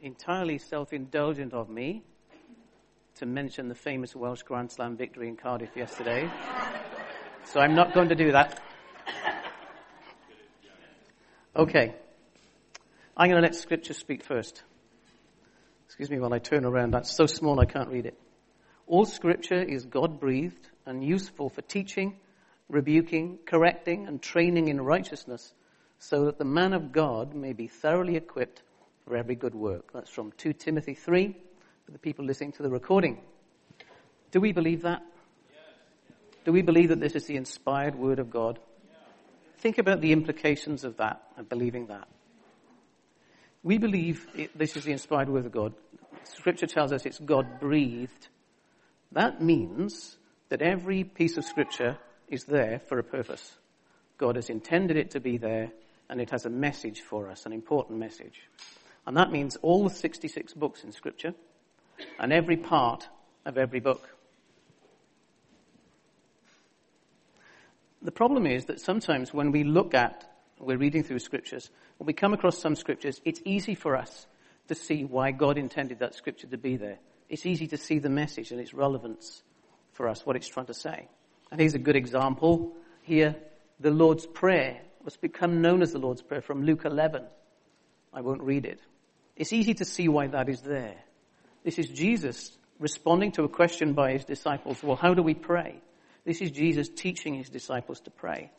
entirely self-indulgent of me to mention the famous Welsh Grand Slam victory in Cardiff yesterday. so I'm not going to do that. Okay. I'm going to let scripture speak first. Excuse me while I turn around. That's so small I can't read it. All scripture is God breathed and useful for teaching, rebuking, correcting, and training in righteousness so that the man of God may be thoroughly equipped for every good work. That's from 2 Timothy 3 for the people listening to the recording. Do we believe that? Do we believe that this is the inspired word of God? Think about the implications of that and believing that. We believe it, this is the inspired word of God. Scripture tells us it's God breathed. That means that every piece of scripture is there for a purpose. God has intended it to be there and it has a message for us, an important message. And that means all the 66 books in scripture and every part of every book. The problem is that sometimes when we look at, we're reading through scriptures, when we come across some scriptures, it's easy for us to see why God intended that scripture to be there. It's easy to see the message and its relevance for us, what it's trying to say. And here's a good example. Here, the Lord's Prayer was become known as the Lord's Prayer from Luke 11. I won't read it. It's easy to see why that is there. This is Jesus responding to a question by his disciples. Well, how do we pray? This is Jesus teaching his disciples to pray.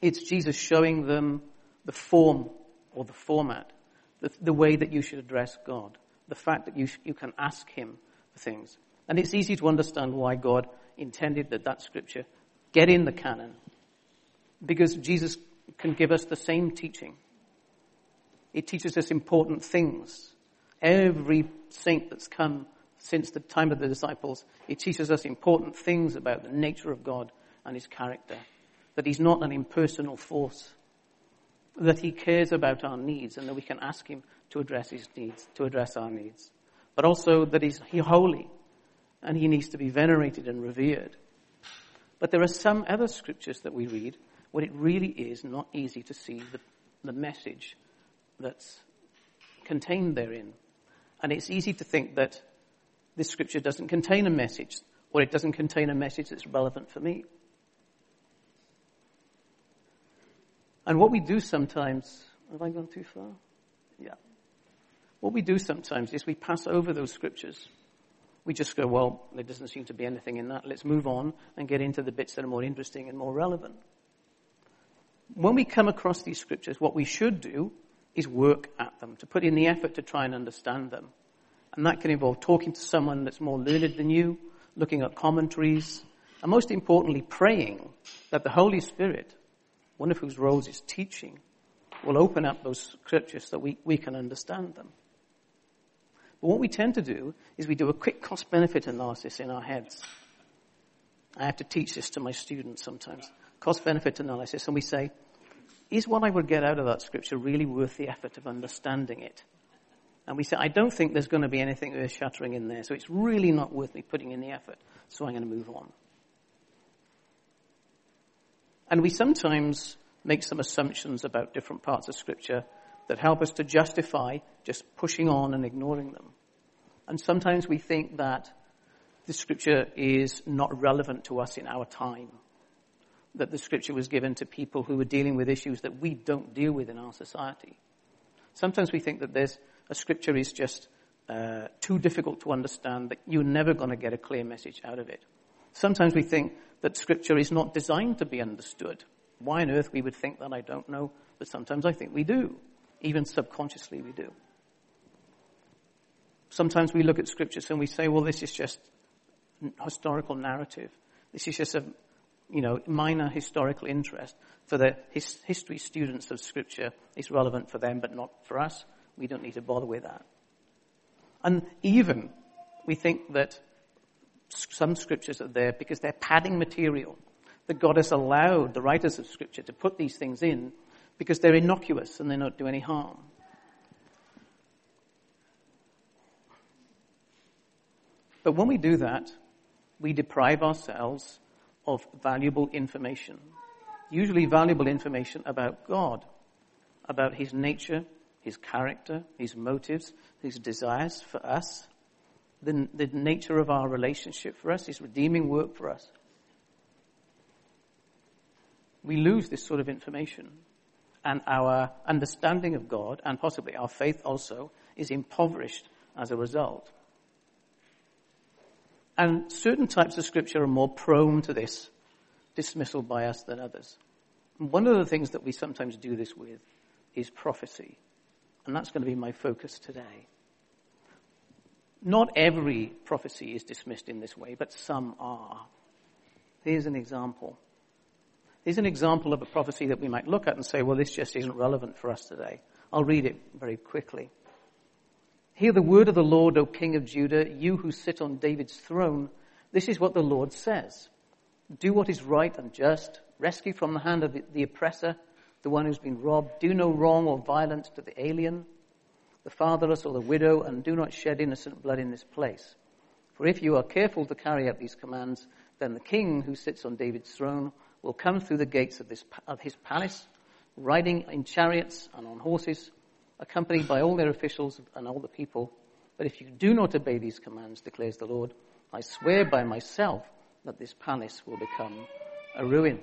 It's Jesus showing them the form or the format, the, the way that you should address God, the fact that you, sh- you can ask him for things. And it's easy to understand why God intended that that scripture get in the canon. Because Jesus can give us the same teaching. It teaches us important things. Every saint that's come since the time of the disciples, it teaches us important things about the nature of God and his character. That he's not an impersonal force. That he cares about our needs and that we can ask him to address his needs, to address our needs. But also that he's holy and he needs to be venerated and revered. But there are some other scriptures that we read where it really is not easy to see the, the message that's contained therein. And it's easy to think that this scripture doesn't contain a message, or it doesn't contain a message that's relevant for me. And what we do sometimes, have I gone too far? Yeah. What we do sometimes is we pass over those scriptures. We just go, well, there doesn't seem to be anything in that. Let's move on and get into the bits that are more interesting and more relevant. When we come across these scriptures, what we should do is work at them, to put in the effort to try and understand them. And that can involve talking to someone that's more learned than you, looking at commentaries, and most importantly, praying that the Holy Spirit, one of whose roles is teaching, will open up those scriptures so we, we can understand them. But what we tend to do is we do a quick cost benefit analysis in our heads. I have to teach this to my students sometimes. Cost benefit analysis, and we say, is what I would get out of that scripture really worth the effort of understanding it? And we say, I don't think there's going to be anything earth shattering in there, so it's really not worth me putting in the effort, so I'm going to move on. And we sometimes make some assumptions about different parts of scripture that help us to justify just pushing on and ignoring them. And sometimes we think that the scripture is not relevant to us in our time. That the scripture was given to people who were dealing with issues that we don't deal with in our society. Sometimes we think that there's a scripture is just uh, too difficult to understand that you're never going to get a clear message out of it. Sometimes we think that scripture is not designed to be understood. Why on earth we would think that, I don't know, but sometimes I think we do. Even subconsciously we do. Sometimes we look at scriptures and we say, well, this is just historical narrative. This is just a, you know, minor historical interest for the his, history students of scripture. It's relevant for them, but not for us. We don't need to bother with that. And even we think that some scriptures are there because they're padding material. That God has allowed the writers of scripture to put these things in because they're innocuous and they don't do any harm. But when we do that, we deprive ourselves of valuable information. Usually valuable information about God, about His nature, his character, his motives, his desires for us, the, the nature of our relationship for us, his redeeming work for us. We lose this sort of information and our understanding of God and possibly our faith also is impoverished as a result. And certain types of scripture are more prone to this dismissal by us than others. And one of the things that we sometimes do this with is prophecy. And that's going to be my focus today. Not every prophecy is dismissed in this way, but some are. Here's an example. Here's an example of a prophecy that we might look at and say, well, this just isn't relevant for us today. I'll read it very quickly. Hear the word of the Lord, O King of Judah, you who sit on David's throne. This is what the Lord says. Do what is right and just. Rescue from the hand of the oppressor the one who's been robbed. Do no wrong or violence to the alien, the fatherless or the widow, and do not shed innocent blood in this place. For if you are careful to carry out these commands, then the king who sits on David's throne will come through the gates of, this, of his palace, riding in chariots and on horses, accompanied by all their officials and all the people. But if you do not obey these commands, declares the Lord, I swear by myself that this palace will become a ruin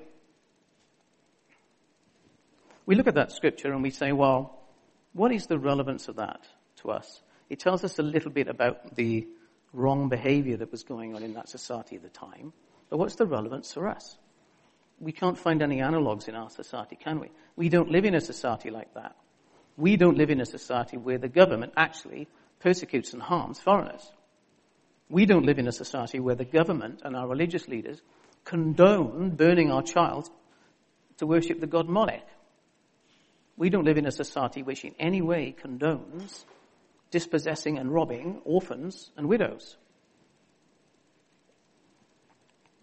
we look at that scripture and we say, well, what is the relevance of that to us? It tells us a little bit about the wrong behavior that was going on in that society at the time. But what's the relevance for us? We can't find any analogues in our society, can we? We don't live in a society like that. We don't live in a society where the government actually persecutes and harms foreigners. We don't live in a society where the government and our religious leaders condone burning our child to worship the god Molech. We don't live in a society which in any way condones dispossessing and robbing orphans and widows.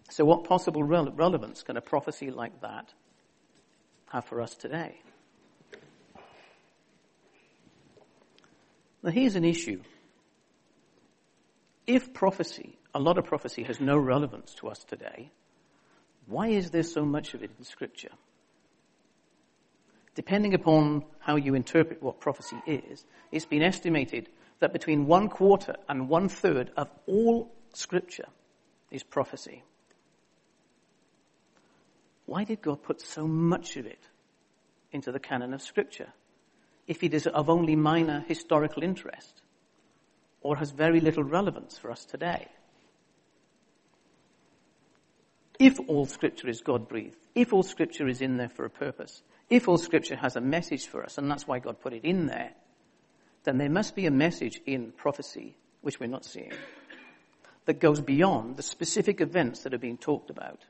So what possible rele- relevance can a prophecy like that have for us today? Now here's an issue. If prophecy, a lot of prophecy has no relevance to us today, why is there so much of it in scripture? depending upon how you interpret what prophecy is, it's been estimated that between one quarter and one third of all scripture is prophecy. Why did God put so much of it into the canon of scripture if it is of only minor historical interest or has very little relevance for us today? If all scripture is God breathed, if all scripture is in there for a purpose, if all scripture has a message for us, and that's why God put it in there, then there must be a message in prophecy, which we're not seeing, that goes beyond the specific events that are being talked about.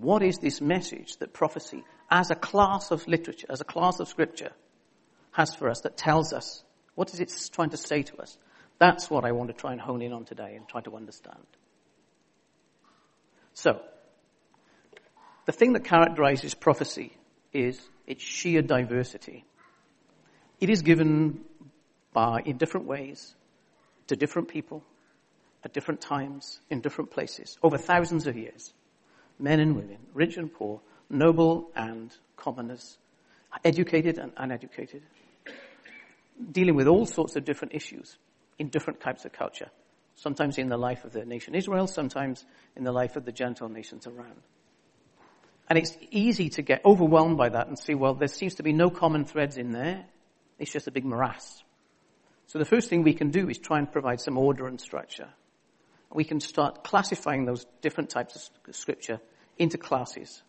What is this message that prophecy, as a class of literature, as a class of scripture, has for us that tells us, what is it trying to say to us? That's what I want to try and hone in on today and try to understand. So, the thing that characterizes prophecy is its sheer diversity. It is given by, in different ways, to different people, at different times, in different places, over thousands of years. Men and women, rich and poor, noble and commoners, educated and uneducated, dealing with all sorts of different issues in different types of culture. Sometimes in the life of the nation Israel, sometimes in the life of the Gentile nations around. And it's easy to get overwhelmed by that and see, well, there seems to be no common threads in there. It's just a big morass. So the first thing we can do is try and provide some order and structure. We can start classifying those different types of scripture into classes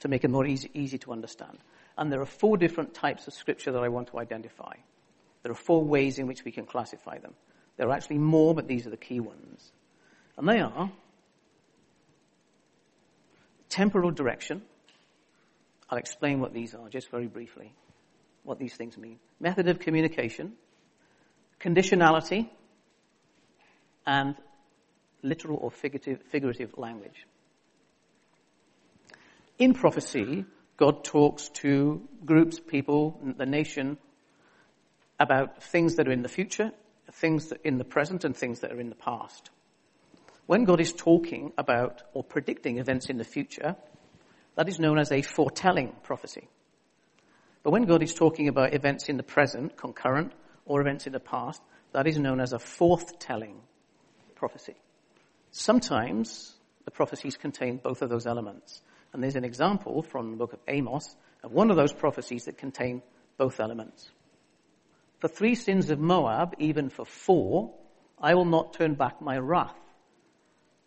to make it more easy, easy to understand. And there are four different types of scripture that I want to identify. There are four ways in which we can classify them. There are actually more, but these are the key ones. And they are temporal direction. I'll explain what these are just very briefly, what these things mean. Method of communication, conditionality, and literal or figurative, figurative language. In prophecy, God talks to groups, people, the nation, about things that are in the future, things that are in the present, and things that are in the past. When God is talking about or predicting events in the future, that is known as a foretelling prophecy. But when God is talking about events in the present, concurrent, or events in the past, that is known as a forthtelling prophecy. Sometimes the prophecies contain both of those elements. And there's an example from the book of Amos of one of those prophecies that contain both elements. For three sins of Moab, even for four, I will not turn back my wrath,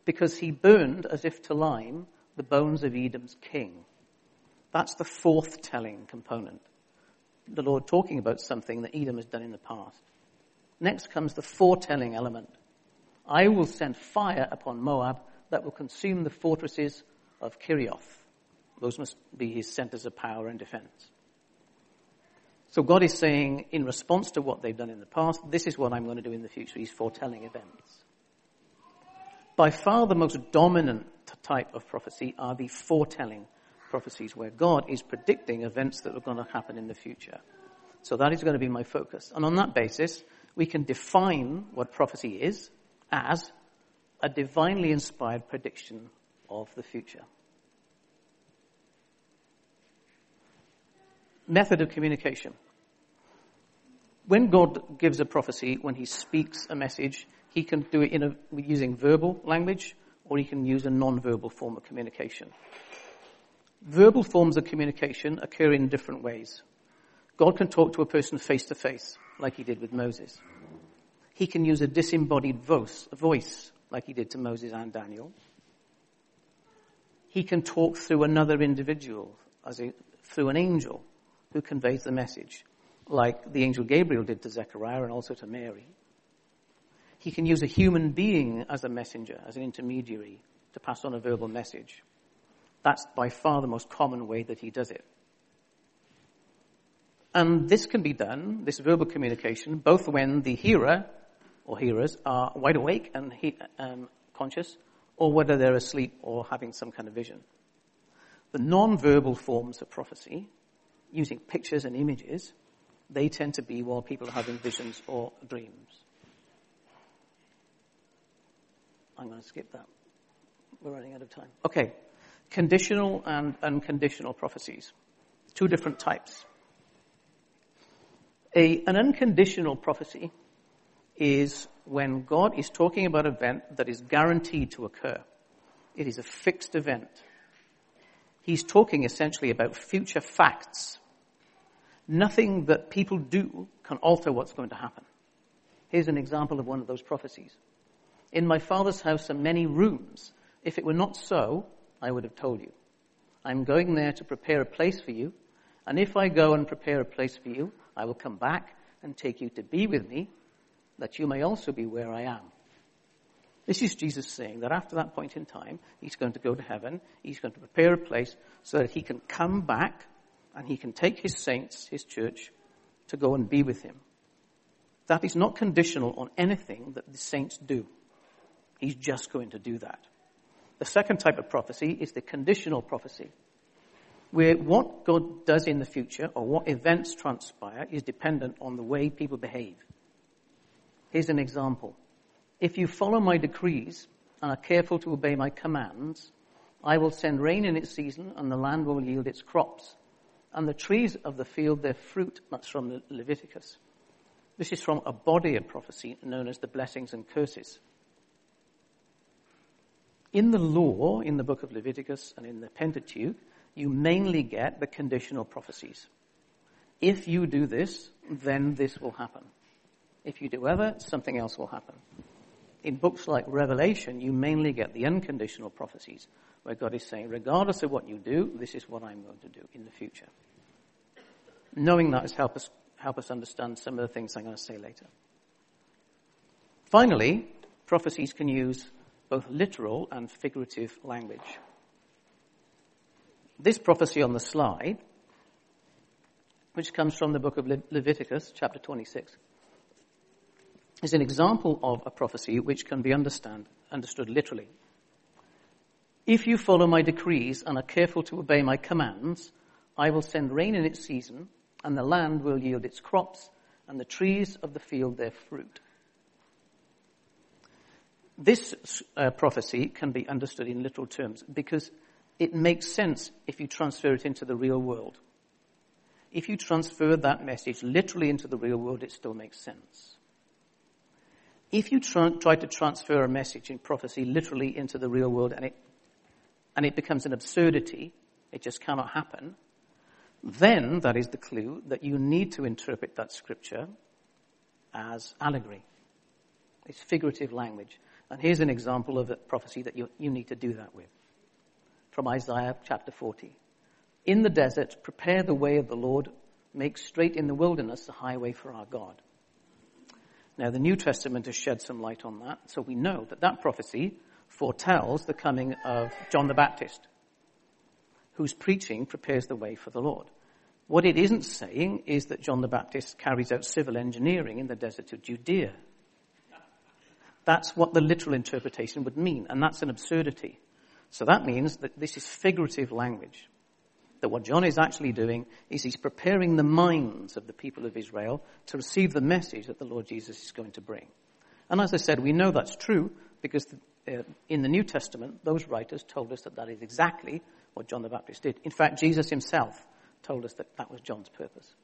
because he burned as if to lime the bones of Edom's king. That's the forthtelling component. The Lord talking about something that Edom has done in the past. Next comes the foretelling element. I will send fire upon Moab that will consume the fortresses of Kerioth. Those must be his centers of power and defense. So God is saying, in response to what they've done in the past, this is what I'm going to do in the future. He's foretelling events. By far the most dominant type of prophecy are the foretelling prophecies, where God is predicting events that are going to happen in the future. So that is going to be my focus. And on that basis, we can define what prophecy is as a divinely inspired prediction of the future. Method of communication. When God gives a prophecy, when he speaks a message, he can do it a, using verbal language or he can use a non-verbal form of communication. Verbal forms of communication occur in different ways. God can talk to a person face to face, like he did with Moses. He can use a disembodied voice, a voice, like he did to Moses and Daniel. He can talk through another individual, as a, through an angel who conveys the message, like the angel Gabriel did to Zechariah and also to Mary. He can use a human being as a messenger, as an intermediary, to pass on a verbal message. That's by far the most common way that he does it. And this can be done, this verbal communication, both when the hearer or hearers are wide awake and he, um, conscious, or whether they're asleep or having some kind of vision. The non-verbal forms of prophecy, using pictures and images, they tend to be while people are having visions or dreams. I'm going to skip that. We're running out of time. Okay. Conditional and unconditional prophecies. Two different types. A, an unconditional prophecy is when God is talking about an event that is guaranteed to occur. It is a fixed event. He's talking essentially about future facts. Nothing that people do can alter what's going to happen. Here's an example of one of those prophecies. In my father's house are many rooms. If it were not so, I would have told you. I'm going there to prepare a place for you, and if I go and prepare a place for you, I will come back and take you to be with me, that you may also be where I am. This is Jesus saying that after that point in time, he's going to go to heaven, he's going to prepare a place so that he can come back and he can take his saints, his church, to go and be with him. That is not conditional on anything that the saints do. He's just going to do that. The second type of prophecy is the conditional prophecy, where what God does in the future or what events transpire is dependent on the way people behave. Here's an example. If you follow my decrees and are careful to obey my commands, I will send rain in its season and the land will yield its crops. And the trees of the field their fruit. That's from Leviticus. This is from a body of prophecy known as the blessings and curses. In the law, in the book of Leviticus and in the Pentateuch, you mainly get the conditional prophecies. If you do this, then this will happen. If you do ever, something else will happen. In books like Revelation, you mainly get the unconditional prophecies, where God is saying, regardless of what you do, this is what I'm going to do in the future. Knowing that has helped us, help us understand some of the things I'm going to say later. Finally, prophecies can use both literal and figurative language. This prophecy on the slide, which comes from the book of Le- Leviticus, chapter 26, is an example of a prophecy which can be understand, understood literally. If you follow my decrees and are careful to obey my commands, I will send rain in its season, and the land will yield its crops, and the trees of the field their fruit. This uh, prophecy can be understood in literal terms because it makes sense if you transfer it into the real world. if you transfer that message literally into the real world, it still makes sense. If you try, try to transfer a message in prophecy literally into the real world and it, and it becomes an absurdity, it just cannot happen, then that is the clue that you need to interpret that scripture as allegory. It's figurative language. And here's an example of a prophecy that you, you need to do that with. From Isaiah chapter 40. In the desert, prepare the way of the Lord, make straight in the wilderness the highway for our God. Now, the New Testament has shed some light on that, so we know that that prophecy foretells the coming of John the Baptist, whose preaching prepares the way for the Lord. What it isn't saying is that John the Baptist carries out civil engineering in the desert of Judea. That's what the literal interpretation would mean, and that's an absurdity. So that means that this is figurative language. That what John is actually doing is he's preparing the minds of the people of Israel to receive the message that the Lord Jesus is going to bring. And as I said, we know that's true because uh, in the New Testament, those writers told us that that is exactly what John the Baptist did. In fact, Jesus himself told us that that was John's purpose.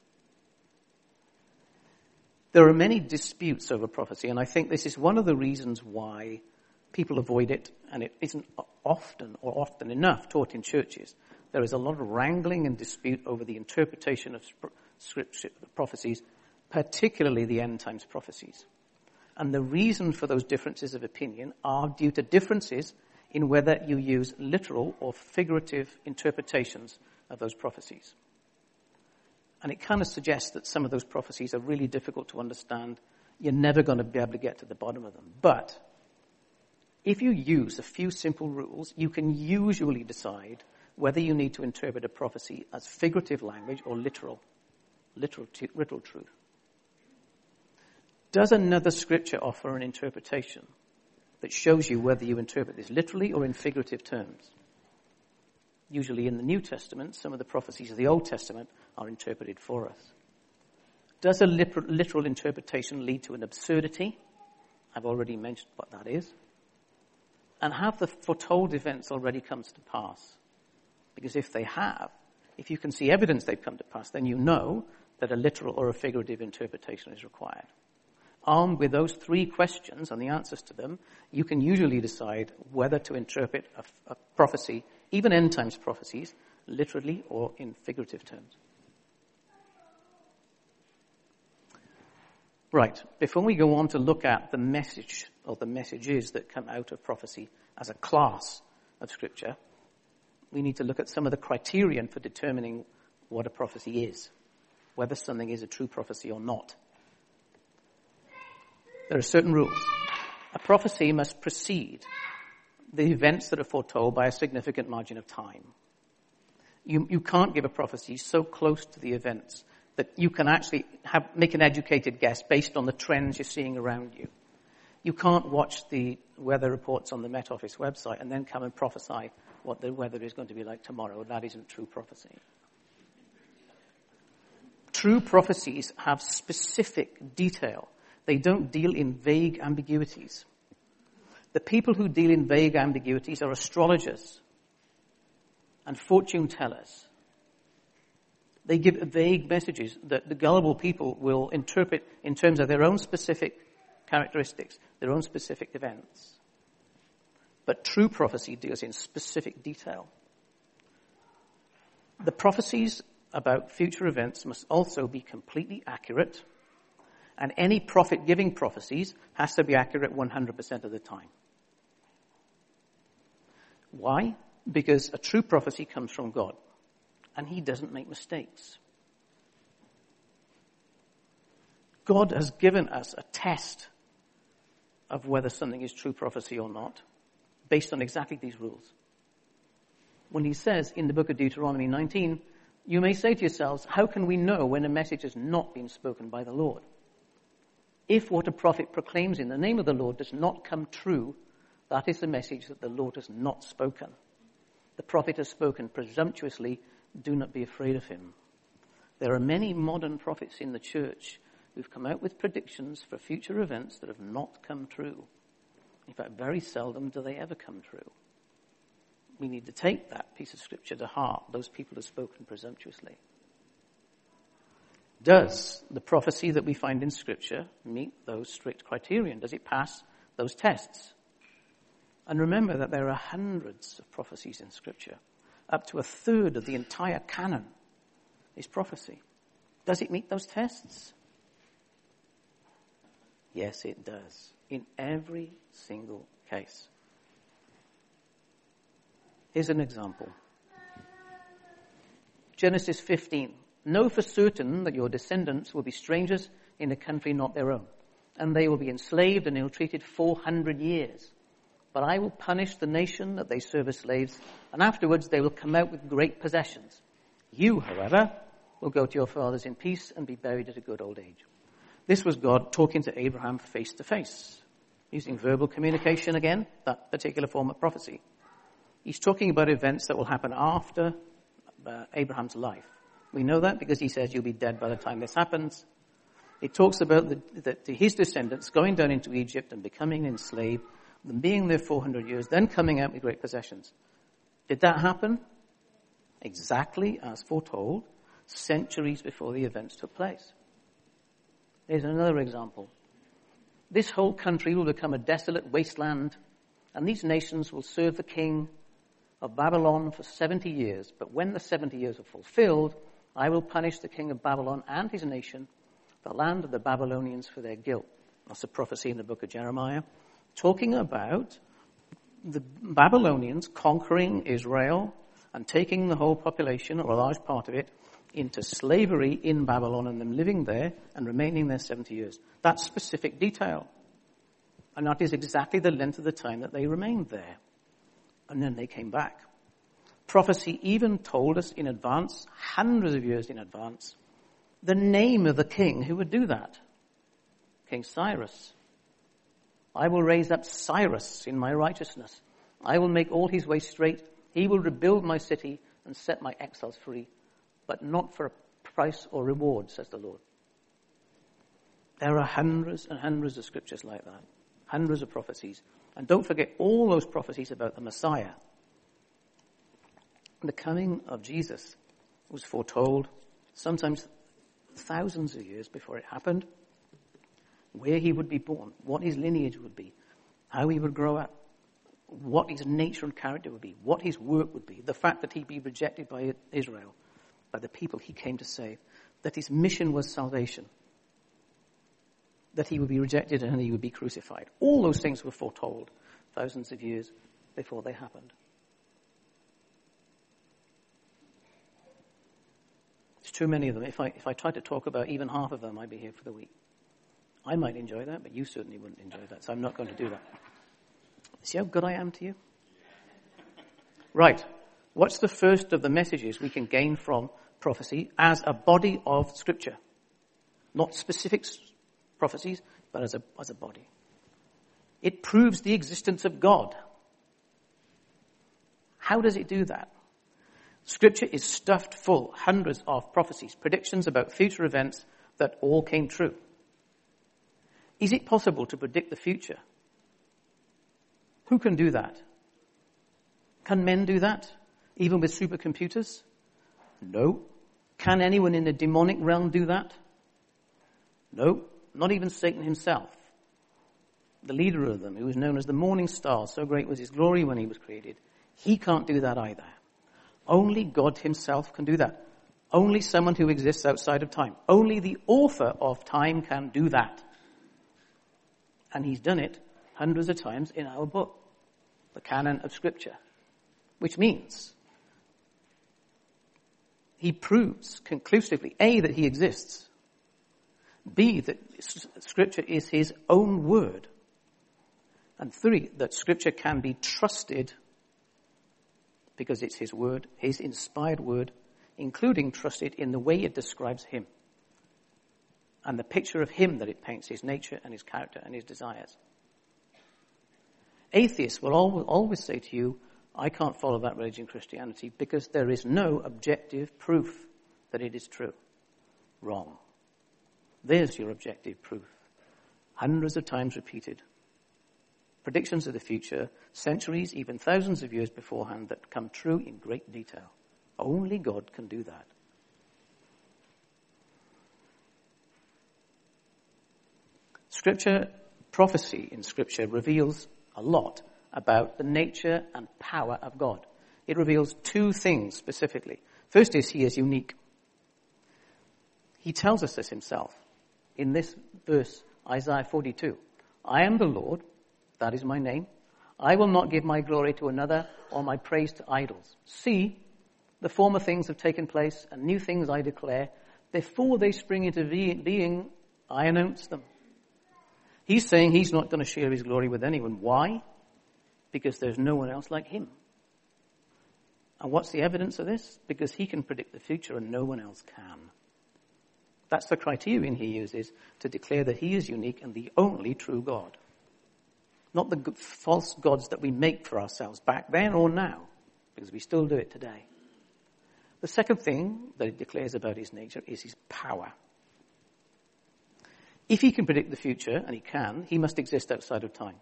There are many disputes over prophecy, and I think this is one of the reasons why people avoid it, and it isn't often or often enough taught in churches. There is a lot of wrangling and dispute over the interpretation of scripture prophecies, particularly the end times prophecies. And the reason for those differences of opinion are due to differences in whether you use literal or figurative interpretations of those prophecies. And it kind of suggests that some of those prophecies are really difficult to understand. You're never going to be able to get to the bottom of them. But if you use a few simple rules, you can usually decide whether you need to interpret a prophecy as figurative language or literal, literal, literal truth. Does another scripture offer an interpretation that shows you whether you interpret this literally or in figurative terms? Usually in the New Testament, some of the prophecies of the Old Testament are interpreted for us. Does a literal interpretation lead to an absurdity? I've already mentioned what that is. And have the foretold events already come to pass? Because if they have, if you can see evidence they've come to pass, then you know that a literal or a figurative interpretation is required. Armed with those three questions and the answers to them, you can usually decide whether to interpret a, a prophecy, even end times prophecies, literally or in figurative terms. Right. Before we go on to look at the message or the messages that come out of prophecy as a class of scripture, we need to look at some of the criterion for determining what a prophecy is, whether something is a true prophecy or not. There are certain rules. A prophecy must precede the events that are foretold by a significant margin of time. You, you can't give a prophecy so close to the events that you can actually have, make an educated guess based on the trends you're seeing around you. You can't watch the weather reports on the Met Office website and then come and prophesy what the weather is going to be like tomorrow. That isn't true prophecy. True prophecies have specific detail. They don't deal in vague ambiguities. The people who deal in vague ambiguities are astrologers and fortune tellers they give vague messages that the gullible people will interpret in terms of their own specific characteristics, their own specific events. But true prophecy deals in specific detail. The prophecies about future events must also be completely accurate, and any prophet giving prophecies has to be accurate 100% of the time. Why? Because a true prophecy comes from God and he doesn't make mistakes. God has given us a test of whether something is true prophecy or not based on exactly these rules. When he says in the book of Deuteronomy 19, you may say to yourselves, how can we know when a message has not been spoken by the Lord? If what a prophet proclaims in the name of the Lord does not come true, that is the message that the Lord has not spoken. The prophet has spoken presumptuously do not be afraid of him. There are many modern prophets in the church who've come out with predictions for future events that have not come true. In fact, very seldom do they ever come true. We need to take that piece of scripture to heart. Those people have spoken presumptuously. Does the prophecy that we find in Scripture meet those strict criterion? Does it pass those tests? And remember that there are hundreds of prophecies in Scripture. Up to a third of the entire canon is prophecy. Does it meet those tests? Yes, it does. In every single case. Here's an example. Genesis 15. Know for certain that your descendants will be strangers in a country not their own, and they will be enslaved and ill-treated 400 years. But I will punish the nation that they serve as slaves, and afterwards they will come out with great possessions. You, however, will go to your fathers in peace and be buried at a good old age. This was God talking to Abraham face to face, using verbal communication again, that particular form of prophecy. He's talking about events that will happen after uh, Abraham's life. We know that because he says you'll be dead by the time this happens. It talks about the, the, his descendants going down into Egypt and becoming enslaved, them being there 400 years, then coming out with great possessions. Did that happen? Exactly as foretold, centuries before the events took place. There's another example. This whole country will become a desolate wasteland, and these nations will serve the king of Babylon for 70 years. But when the 70 years are fulfilled, I will punish the king of Babylon and his nation, the land of the Babylonians, for their guilt. That's a prophecy in the book of Jeremiah, talking about the Babylonians conquering Israel and taking the whole population, or a large part of it, into slavery in Babylon and them living there and remaining there 70 years. That specific detail. And that is exactly the length of the time that they remained there. And then they came back. Prophecy even told us in advance, hundreds of years in advance, the name of the king who would do that. King Cyrus. I will raise up Cyrus in my righteousness. I will make all his ways straight. He will rebuild my city and set my exiles free, but not for a price or reward, says the Lord. There are hundreds and hundreds of scriptures like that. Hundreds of prophecies. And don't forget all those prophecies about the Messiah. The coming of Jesus was foretold sometimes thousands of years before it happened. Where he would be born, what his lineage would be, how he would grow up, what his nature and character would be, what his work would be, the fact that he'd be rejected by Israel, by the people he came to save, that his mission was salvation, that he would be rejected and he would be crucified. All those things were foretold thousands of years before they happened. There's too many of them. If I, if I tried to talk about even half of them, I'd be here for the week. I might enjoy that, but you certainly wouldn't enjoy that, so I'm not going to do that. See how good I am to you? Right. What's the first of the messages we can gain from prophecy as a body of scripture? Not specific prophecies, but as a, as a body. It proves the existence of God. How does it do that? Scripture is stuffed full, hundreds of prophecies, predictions about future events that all came true. Is it possible to predict the future? Who can do that? Can men do that? Even with supercomputers? No. Can anyone in the demonic realm do that? No. Not even Satan himself. The leader of them, who was known as the morning star, so great was his glory when he was created. He can't do that either. Only God himself can do that. Only someone who exists outside of time. Only the author of time can do that. And he's done it hundreds of times in our book, the canon of scripture. Which means he proves conclusively, A, that he exists, B, that Scripture is His own word. And three, that Scripture can be trusted because it's His word, His inspired word, including trusted in the way it describes Him and the picture of Him that it paints, His nature and His character and His desires. Atheists will always say to you, I can't follow that religion, Christianity, because there is no objective proof that it is true. Wrong. There's your objective proof. Hundreds of times repeated. Predictions of the future, centuries, even thousands of years beforehand, that come true in great detail. Only God can do that. Scripture, prophecy in Scripture reveals a lot about the nature and power of God. It reveals two things specifically. First is He is unique. He tells us this Himself in this verse, Isaiah 42. I am the Lord, that is my name. I will not give my glory to another or my praise to idols. See, the former things have taken place and new things I declare. Before they spring into being, I announce them. He's saying he's not going to share his glory with anyone. Why? Because there's no one else like him. And what's the evidence of this? Because he can predict the future and no one else can. That's the criterion he uses to declare that he is unique and the only true God. Not the false gods that we make for ourselves back then or now, because we still do it today. The second thing that it declares about his nature is his power. If he can predict the future, and he can, he must exist outside of time.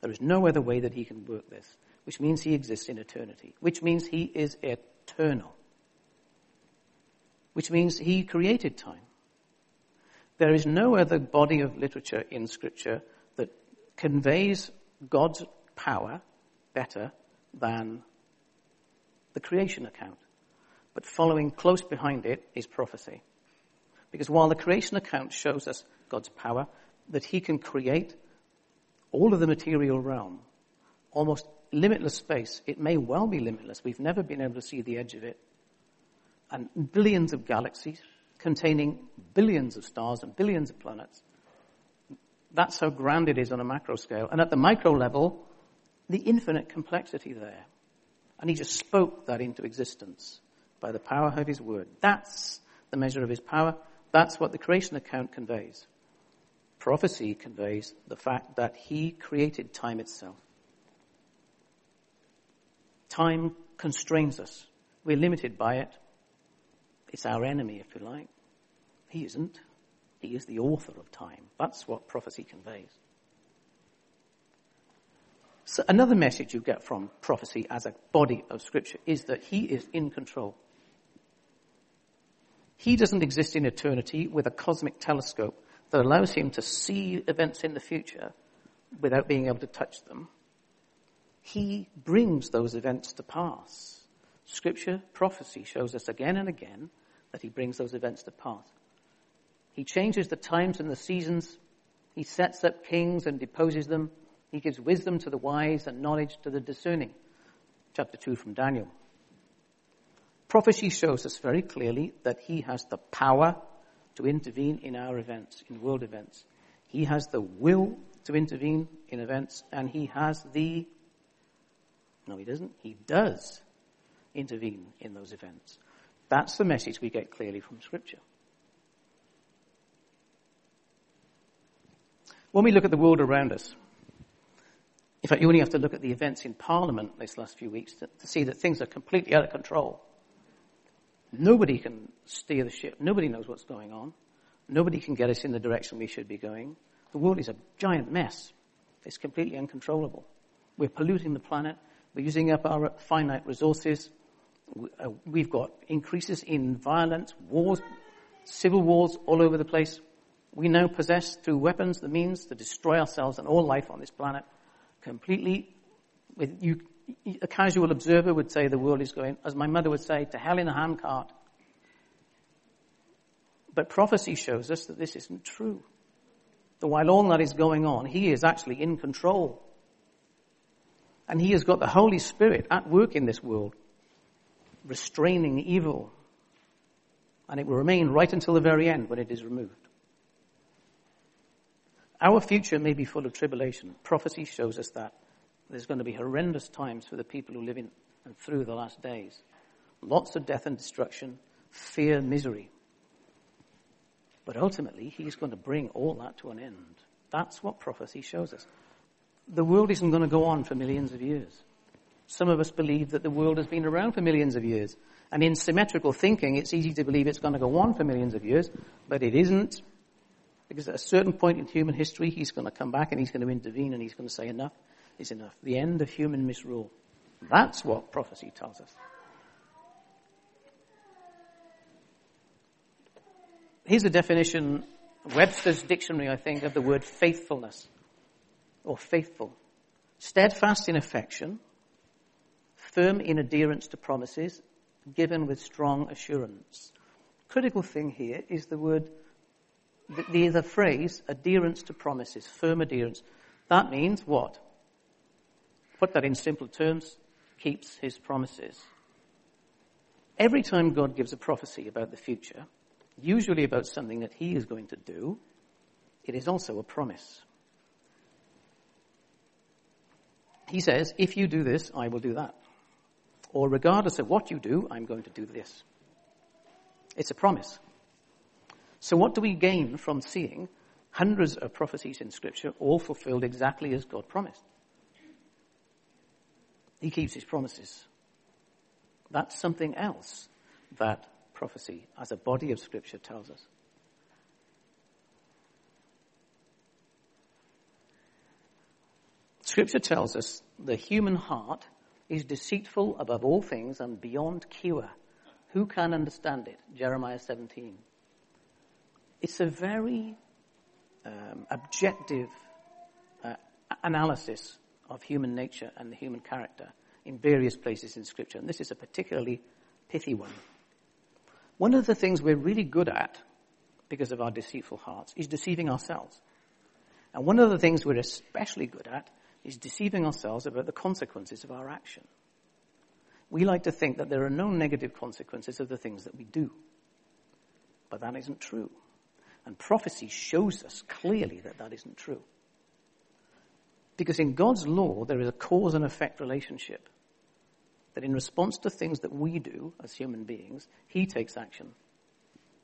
There is no other way that he can work this, which means he exists in eternity, which means he is eternal, which means he created time. There is no other body of literature in Scripture that conveys God's power better than the creation account. But following close behind it is prophecy. Because while the creation account shows us God's power, that He can create all of the material realm, almost limitless space, it may well be limitless. We've never been able to see the edge of it. And billions of galaxies containing billions of stars and billions of planets. That's how grand it is on a macro scale. And at the micro level, the infinite complexity there. And he just spoke that into existence by the power of his word. That's the measure of his power. That's what the creation account conveys. Prophecy conveys the fact that he created time itself. Time constrains us. We're limited by it. It's our enemy, if you like. He isn't. He is the author of time. That's what prophecy conveys. So another message you get from prophecy as a body of scripture is that he is in control. He doesn't exist in eternity with a cosmic telescope that allows him to see events in the future without being able to touch them. He brings those events to pass. Scripture, prophecy shows us again and again that he brings those events to pass. He changes the times and the seasons. He sets up kings and deposes them. He gives wisdom to the wise and knowledge to the discerning. Chapter 2 from Daniel. Prophecy shows us very clearly that he has the power to intervene in our events, in world events. He has the will to intervene in events, and he has the. No, he doesn't. He does intervene in those events. That's the message we get clearly from Scripture. When we look at the world around us, in fact, you only have to look at the events in Parliament these last few weeks to, to see that things are completely out of control. Nobody can steer the ship. Nobody knows what's going on. Nobody can get us in the direction we should be going. The world is a giant mess. It's completely uncontrollable. We're polluting the planet. We're using up our finite resources. Uh, we've got increases in violence, wars, civil wars all over the place. We now possess through weapons the means to destroy ourselves and all life on this planet completely, you, a casual observer would say the world is going, as my mother would say, to hell in a handcart. But prophecy shows us that this isn't true. That while all that is going on, He is actually in control. And He has got the Holy Spirit at work in this world, restraining evil. And it will remain right until the very end when it is removed. Our future may be full of tribulation. Prophecy shows us that. There's going to be horrendous times for the people who live in and through the last days. Lots of death and destruction, fear, misery. But ultimately, he's going to bring all that to an end. That's what prophecy shows us. The world isn't going to go on for millions of years. Some of us believe that the world has been around for millions of years. And in symmetrical thinking, it's easy to believe it's going to go on for millions of years, but it isn't. Because at a certain point in human history, he's going to come back and he's going to intervene and he's going to say, enough is enough. The end of human misrule. That's what prophecy tells us. Here's a definition Webster's dictionary, I think, of the word faithfulness or faithful. Steadfast in affection, firm in adherence to promises, given with strong assurance. Critical thing here is the word, the, the, phrase adherence to promises, firm adherence. That means what? Put that in simple terms, keeps his promises. Every time God gives a prophecy about the future, usually about something that he is going to do, it is also a promise. He says, if you do this, I will do that. Or regardless of what you do, I'm going to do this. It's a promise. So what do we gain from seeing hundreds of prophecies in scripture all fulfilled exactly as God promised? He keeps his promises. That's something else that prophecy as a body of scripture tells us. Scripture tells us the human heart is deceitful above all things and beyond cure. Who can understand it? Jeremiah 17. It's a very um, objective uh, analysis of human nature and the human character in various places in Scripture. And this is a particularly pithy one. One of the things we're really good at, because of our deceitful hearts, is deceiving ourselves. And one of the things we're especially good at is deceiving ourselves about the consequences of our action. We like to think that there are no negative consequences of the things that we do. But that isn't true. And prophecy shows us clearly that that isn't true. Because in God's law, there is a cause and effect relationship. That in response to things that we do as human beings, He takes action.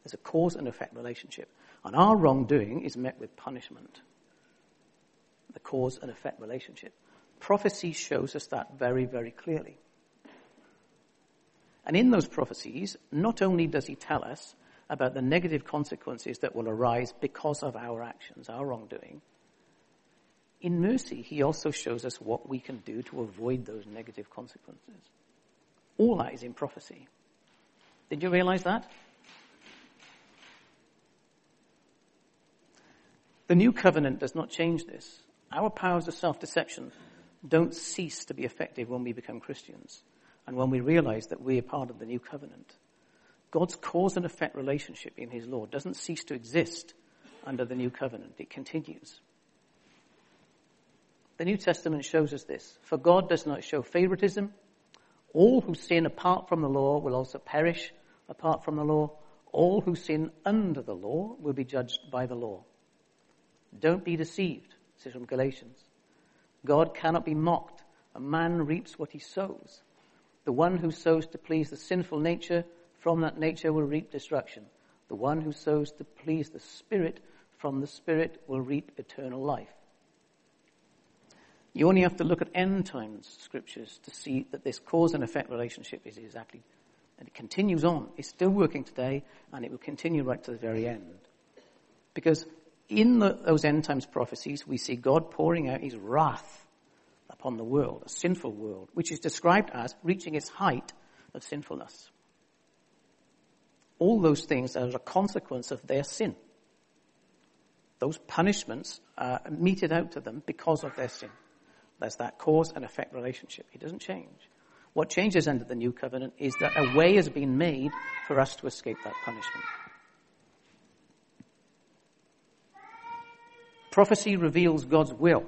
There's a cause and effect relationship. And our wrongdoing is met with punishment the cause and effect relationship. Prophecy shows us that very, very clearly. And in those prophecies, not only does he tell us about the negative consequences that will arise because of our actions, our wrongdoing, in mercy, he also shows us what we can do to avoid those negative consequences. All that is in prophecy. Did you realize that? The new covenant does not change this. Our powers of self-deception don't cease to be effective when we become Christians and when we realize that we are part of the new covenant. God's cause and effect relationship in his law doesn't cease to exist under the new covenant. It continues. The New Testament shows us this. For God does not show favoritism. All who sin apart from the law will also perish apart from the law. All who sin under the law will be judged by the law. Don't be deceived. Is from Galatians. God cannot be mocked. A man reaps what he sows. The one who sows to please the sinful nature, from that nature will reap destruction. The one who sows to please the Spirit, from the Spirit will reap eternal life. You only have to look at end times scriptures to see that this cause and effect relationship is exactly, and it continues on. It's still working today, and it will continue right to the very end. Because in the, those end times prophecies, we see God pouring out his wrath upon the world, a sinful world, which is described as reaching its height of sinfulness. All those things are a consequence of their sin. Those punishments are meted out to them because of their sin. There's that cause and effect relationship. It doesn't change. What changes under the new covenant is that a way has been made for us to escape that punishment. Prophecy reveals God's will.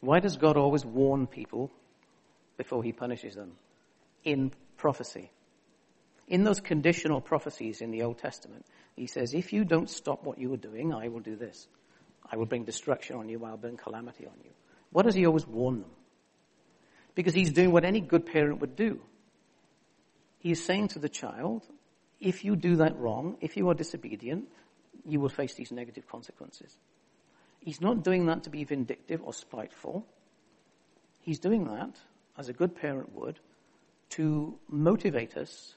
Why does God always warn people before he punishes them? In prophecy. In those conditional prophecies in the Old Testament, he says, if you don't stop what you are doing, I will do this. I will bring destruction on you, I'll bring calamity on you. What does he always warn them? Because he's doing what any good parent would do. He's saying to the child, if you do that wrong, if you are disobedient, you will face these negative consequences. He's not doing that to be vindictive or spiteful. He's doing that, as a good parent would, to motivate us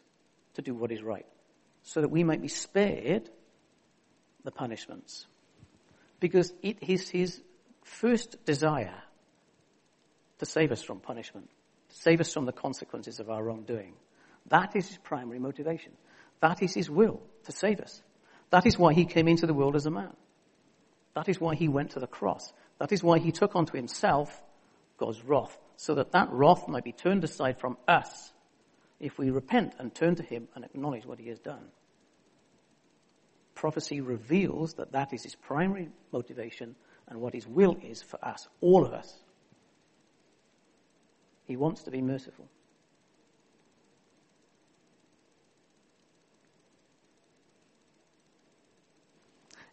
to do what is right, so that we might be spared the punishments. Because it is his first desire to save us from punishment, to save us from the consequences of our wrongdoing. That is his primary motivation. That is his will, to save us. That is why he came into the world as a man. That is why he went to the cross. That is why he took onto himself God's wrath, so that that wrath might be turned aside from us if we repent and turn to him and acknowledge what he has done. Prophecy reveals that that is his primary motivation and what his will is for us, all of us. He wants to be merciful.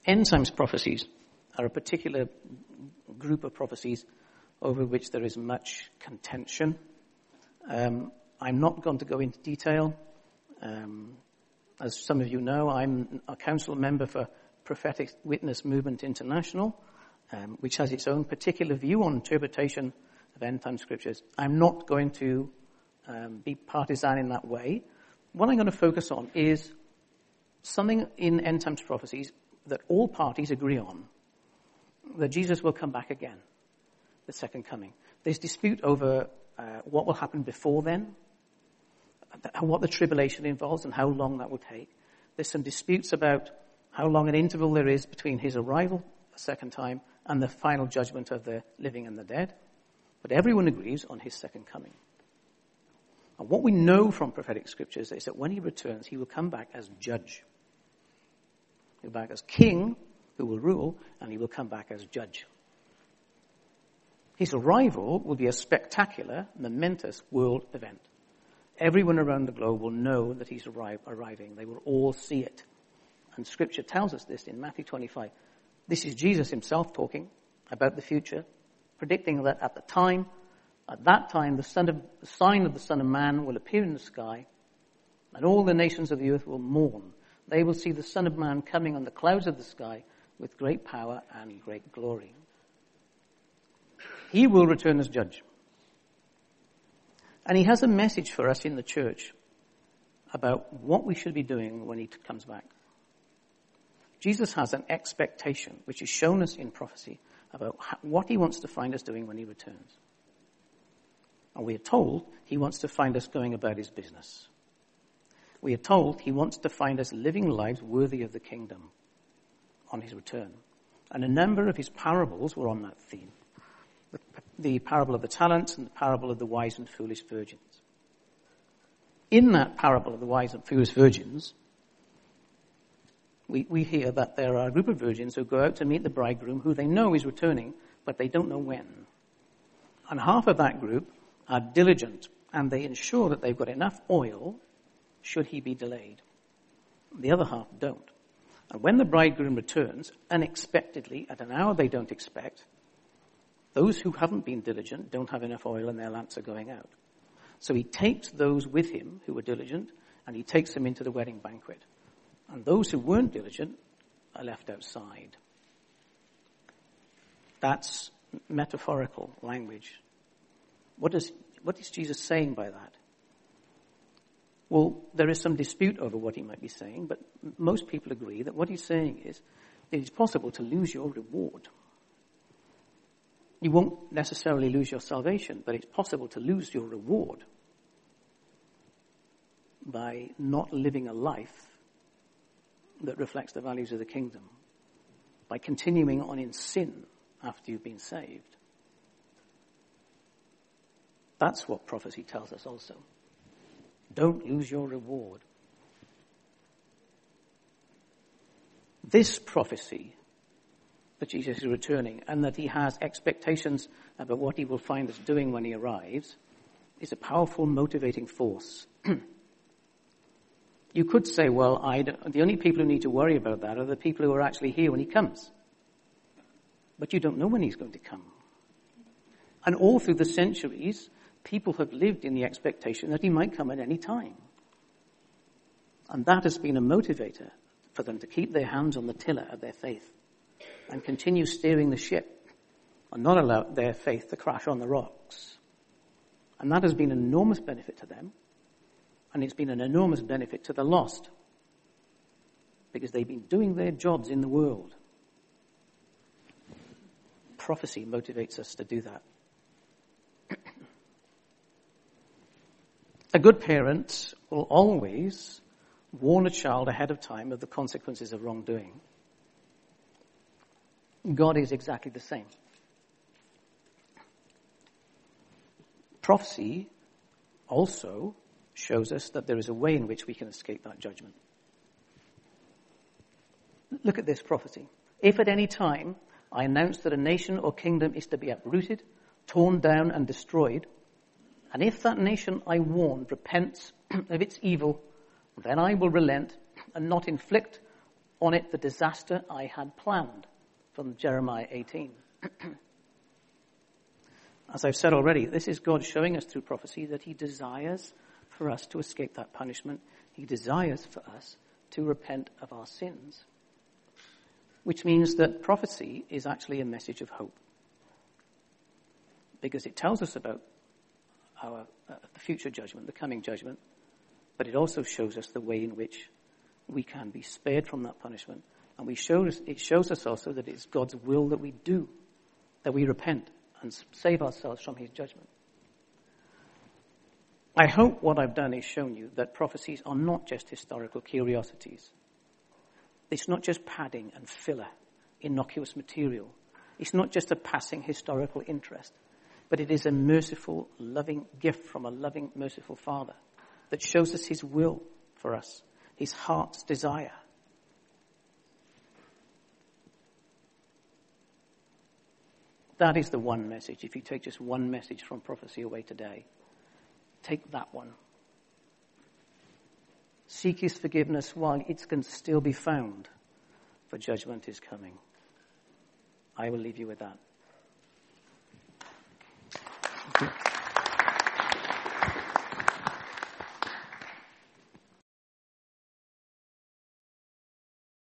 End times prophecies are a particular group of prophecies over which there is much contention. Um, I'm not going to go into detail. Um, as some of you know, I'm a council member for Prophetic Witness Movement International, um, which has its own particular view on interpretation of end time scriptures. I'm not going to um, be partisan in that way. What I'm going to focus on is something in end times prophecies that all parties agree on that Jesus will come back again, the second coming. There's dispute over uh, what will happen before then, what the tribulation involves, and how long that will take. There's some disputes about how long an interval there is between his arrival a second time and the final judgment of the living and the dead. But everyone agrees on his second coming. And what we know from prophetic scriptures is that when he returns, he will come back as judge. He'll come back as king who will rule, and he will come back as judge. His arrival will be a spectacular, momentous world event. Everyone around the globe will know that he's arriving. They will all see it. And scripture tells us this in Matthew 25. This is Jesus himself talking about the future, predicting that at the time, at that time, the, son of, the sign of the Son of Man will appear in the sky, and all the nations of the earth will mourn they will see the Son of Man coming on the clouds of the sky with great power and great glory. He will return as judge. And he has a message for us in the church about what we should be doing when he comes back. Jesus has an expectation, which is shown us in prophecy, about what he wants to find us doing when he returns. And we are told he wants to find us going about his business we are told he wants to find us living lives worthy of the kingdom on his return. And a number of his parables were on that theme. The, the parable of the talents and the parable of the wise and foolish virgins. In that parable of the wise and foolish virgins, we, we hear that there are a group of virgins who go out to meet the bridegroom who they know is returning, but they don't know when. And half of that group are diligent and they ensure that they've got enough oil should he be delayed. The other half don't. And when the bridegroom returns unexpectedly at an hour they don't expect, those who haven't been diligent don't have enough oil and their lamps are going out. So he takes those with him who were diligent and he takes them into the wedding banquet. And those who weren't diligent are left outside. That's metaphorical language. What is, what is Jesus saying by that? Well, there is some dispute over what he might be saying, but most people agree that what he's saying is it is possible to lose your reward. You won't necessarily lose your salvation, but it's possible to lose your reward by not living a life that reflects the values of the kingdom, by continuing on in sin after you've been saved. That's what prophecy tells us also. Don't lose your reward. This prophecy that Jesus is returning and that he has expectations about what he will find us doing when he arrives is a powerful motivating force. you could say, well, the only people who need to worry about that are the people who are actually here when he comes. But you don't know when he's going to come. And all through the centuries, people have lived in the expectation that he might come at any time. And that has been a motivator for them to keep their hands on the tiller of their faith and continue steering the ship and not allow their faith to crash on the rocks. And that has been an enormous benefit to them. And it's been an enormous benefit to the lost because they've been doing their jobs in the world. Prophecy motivates us to do that. A good parent will always warn a child ahead of time of the consequences of wrongdoing, God is exactly the same. Prophecy also shows us that there is a way in which we can escape that judgment. Look at this prophecy. If at any time I announce that a nation or kingdom is to be uprooted, torn down, and destroyed, and if that nation I warn repents of its evil, then I will relent and not inflict on it the disaster I had planned. From Jeremiah 18. As I've said already, this is God showing us through prophecy that He desires for us to escape that punishment. He desires for us to repent of our sins. Which means that prophecy is actually a message of hope. Because it tells us about our uh, future judgment, the coming judgment, but it also shows us the way in which we can be spared from that punishment. And we show us, it shows us also that it's God's will that we do, that we repent and save ourselves from his judgment. I hope what I've done is shown you that prophecies are not just historical curiosities. It's not just padding and filler, innocuous material. It's not just a passing historical interest, but it is a merciful, loving gift from a loving, merciful Father that shows us His will for us, His heart's desire. That is the one message. If you take just one message from prophecy away today, take that one. Seek his forgiveness while it can still be found, for judgment is coming. I will leave you with that.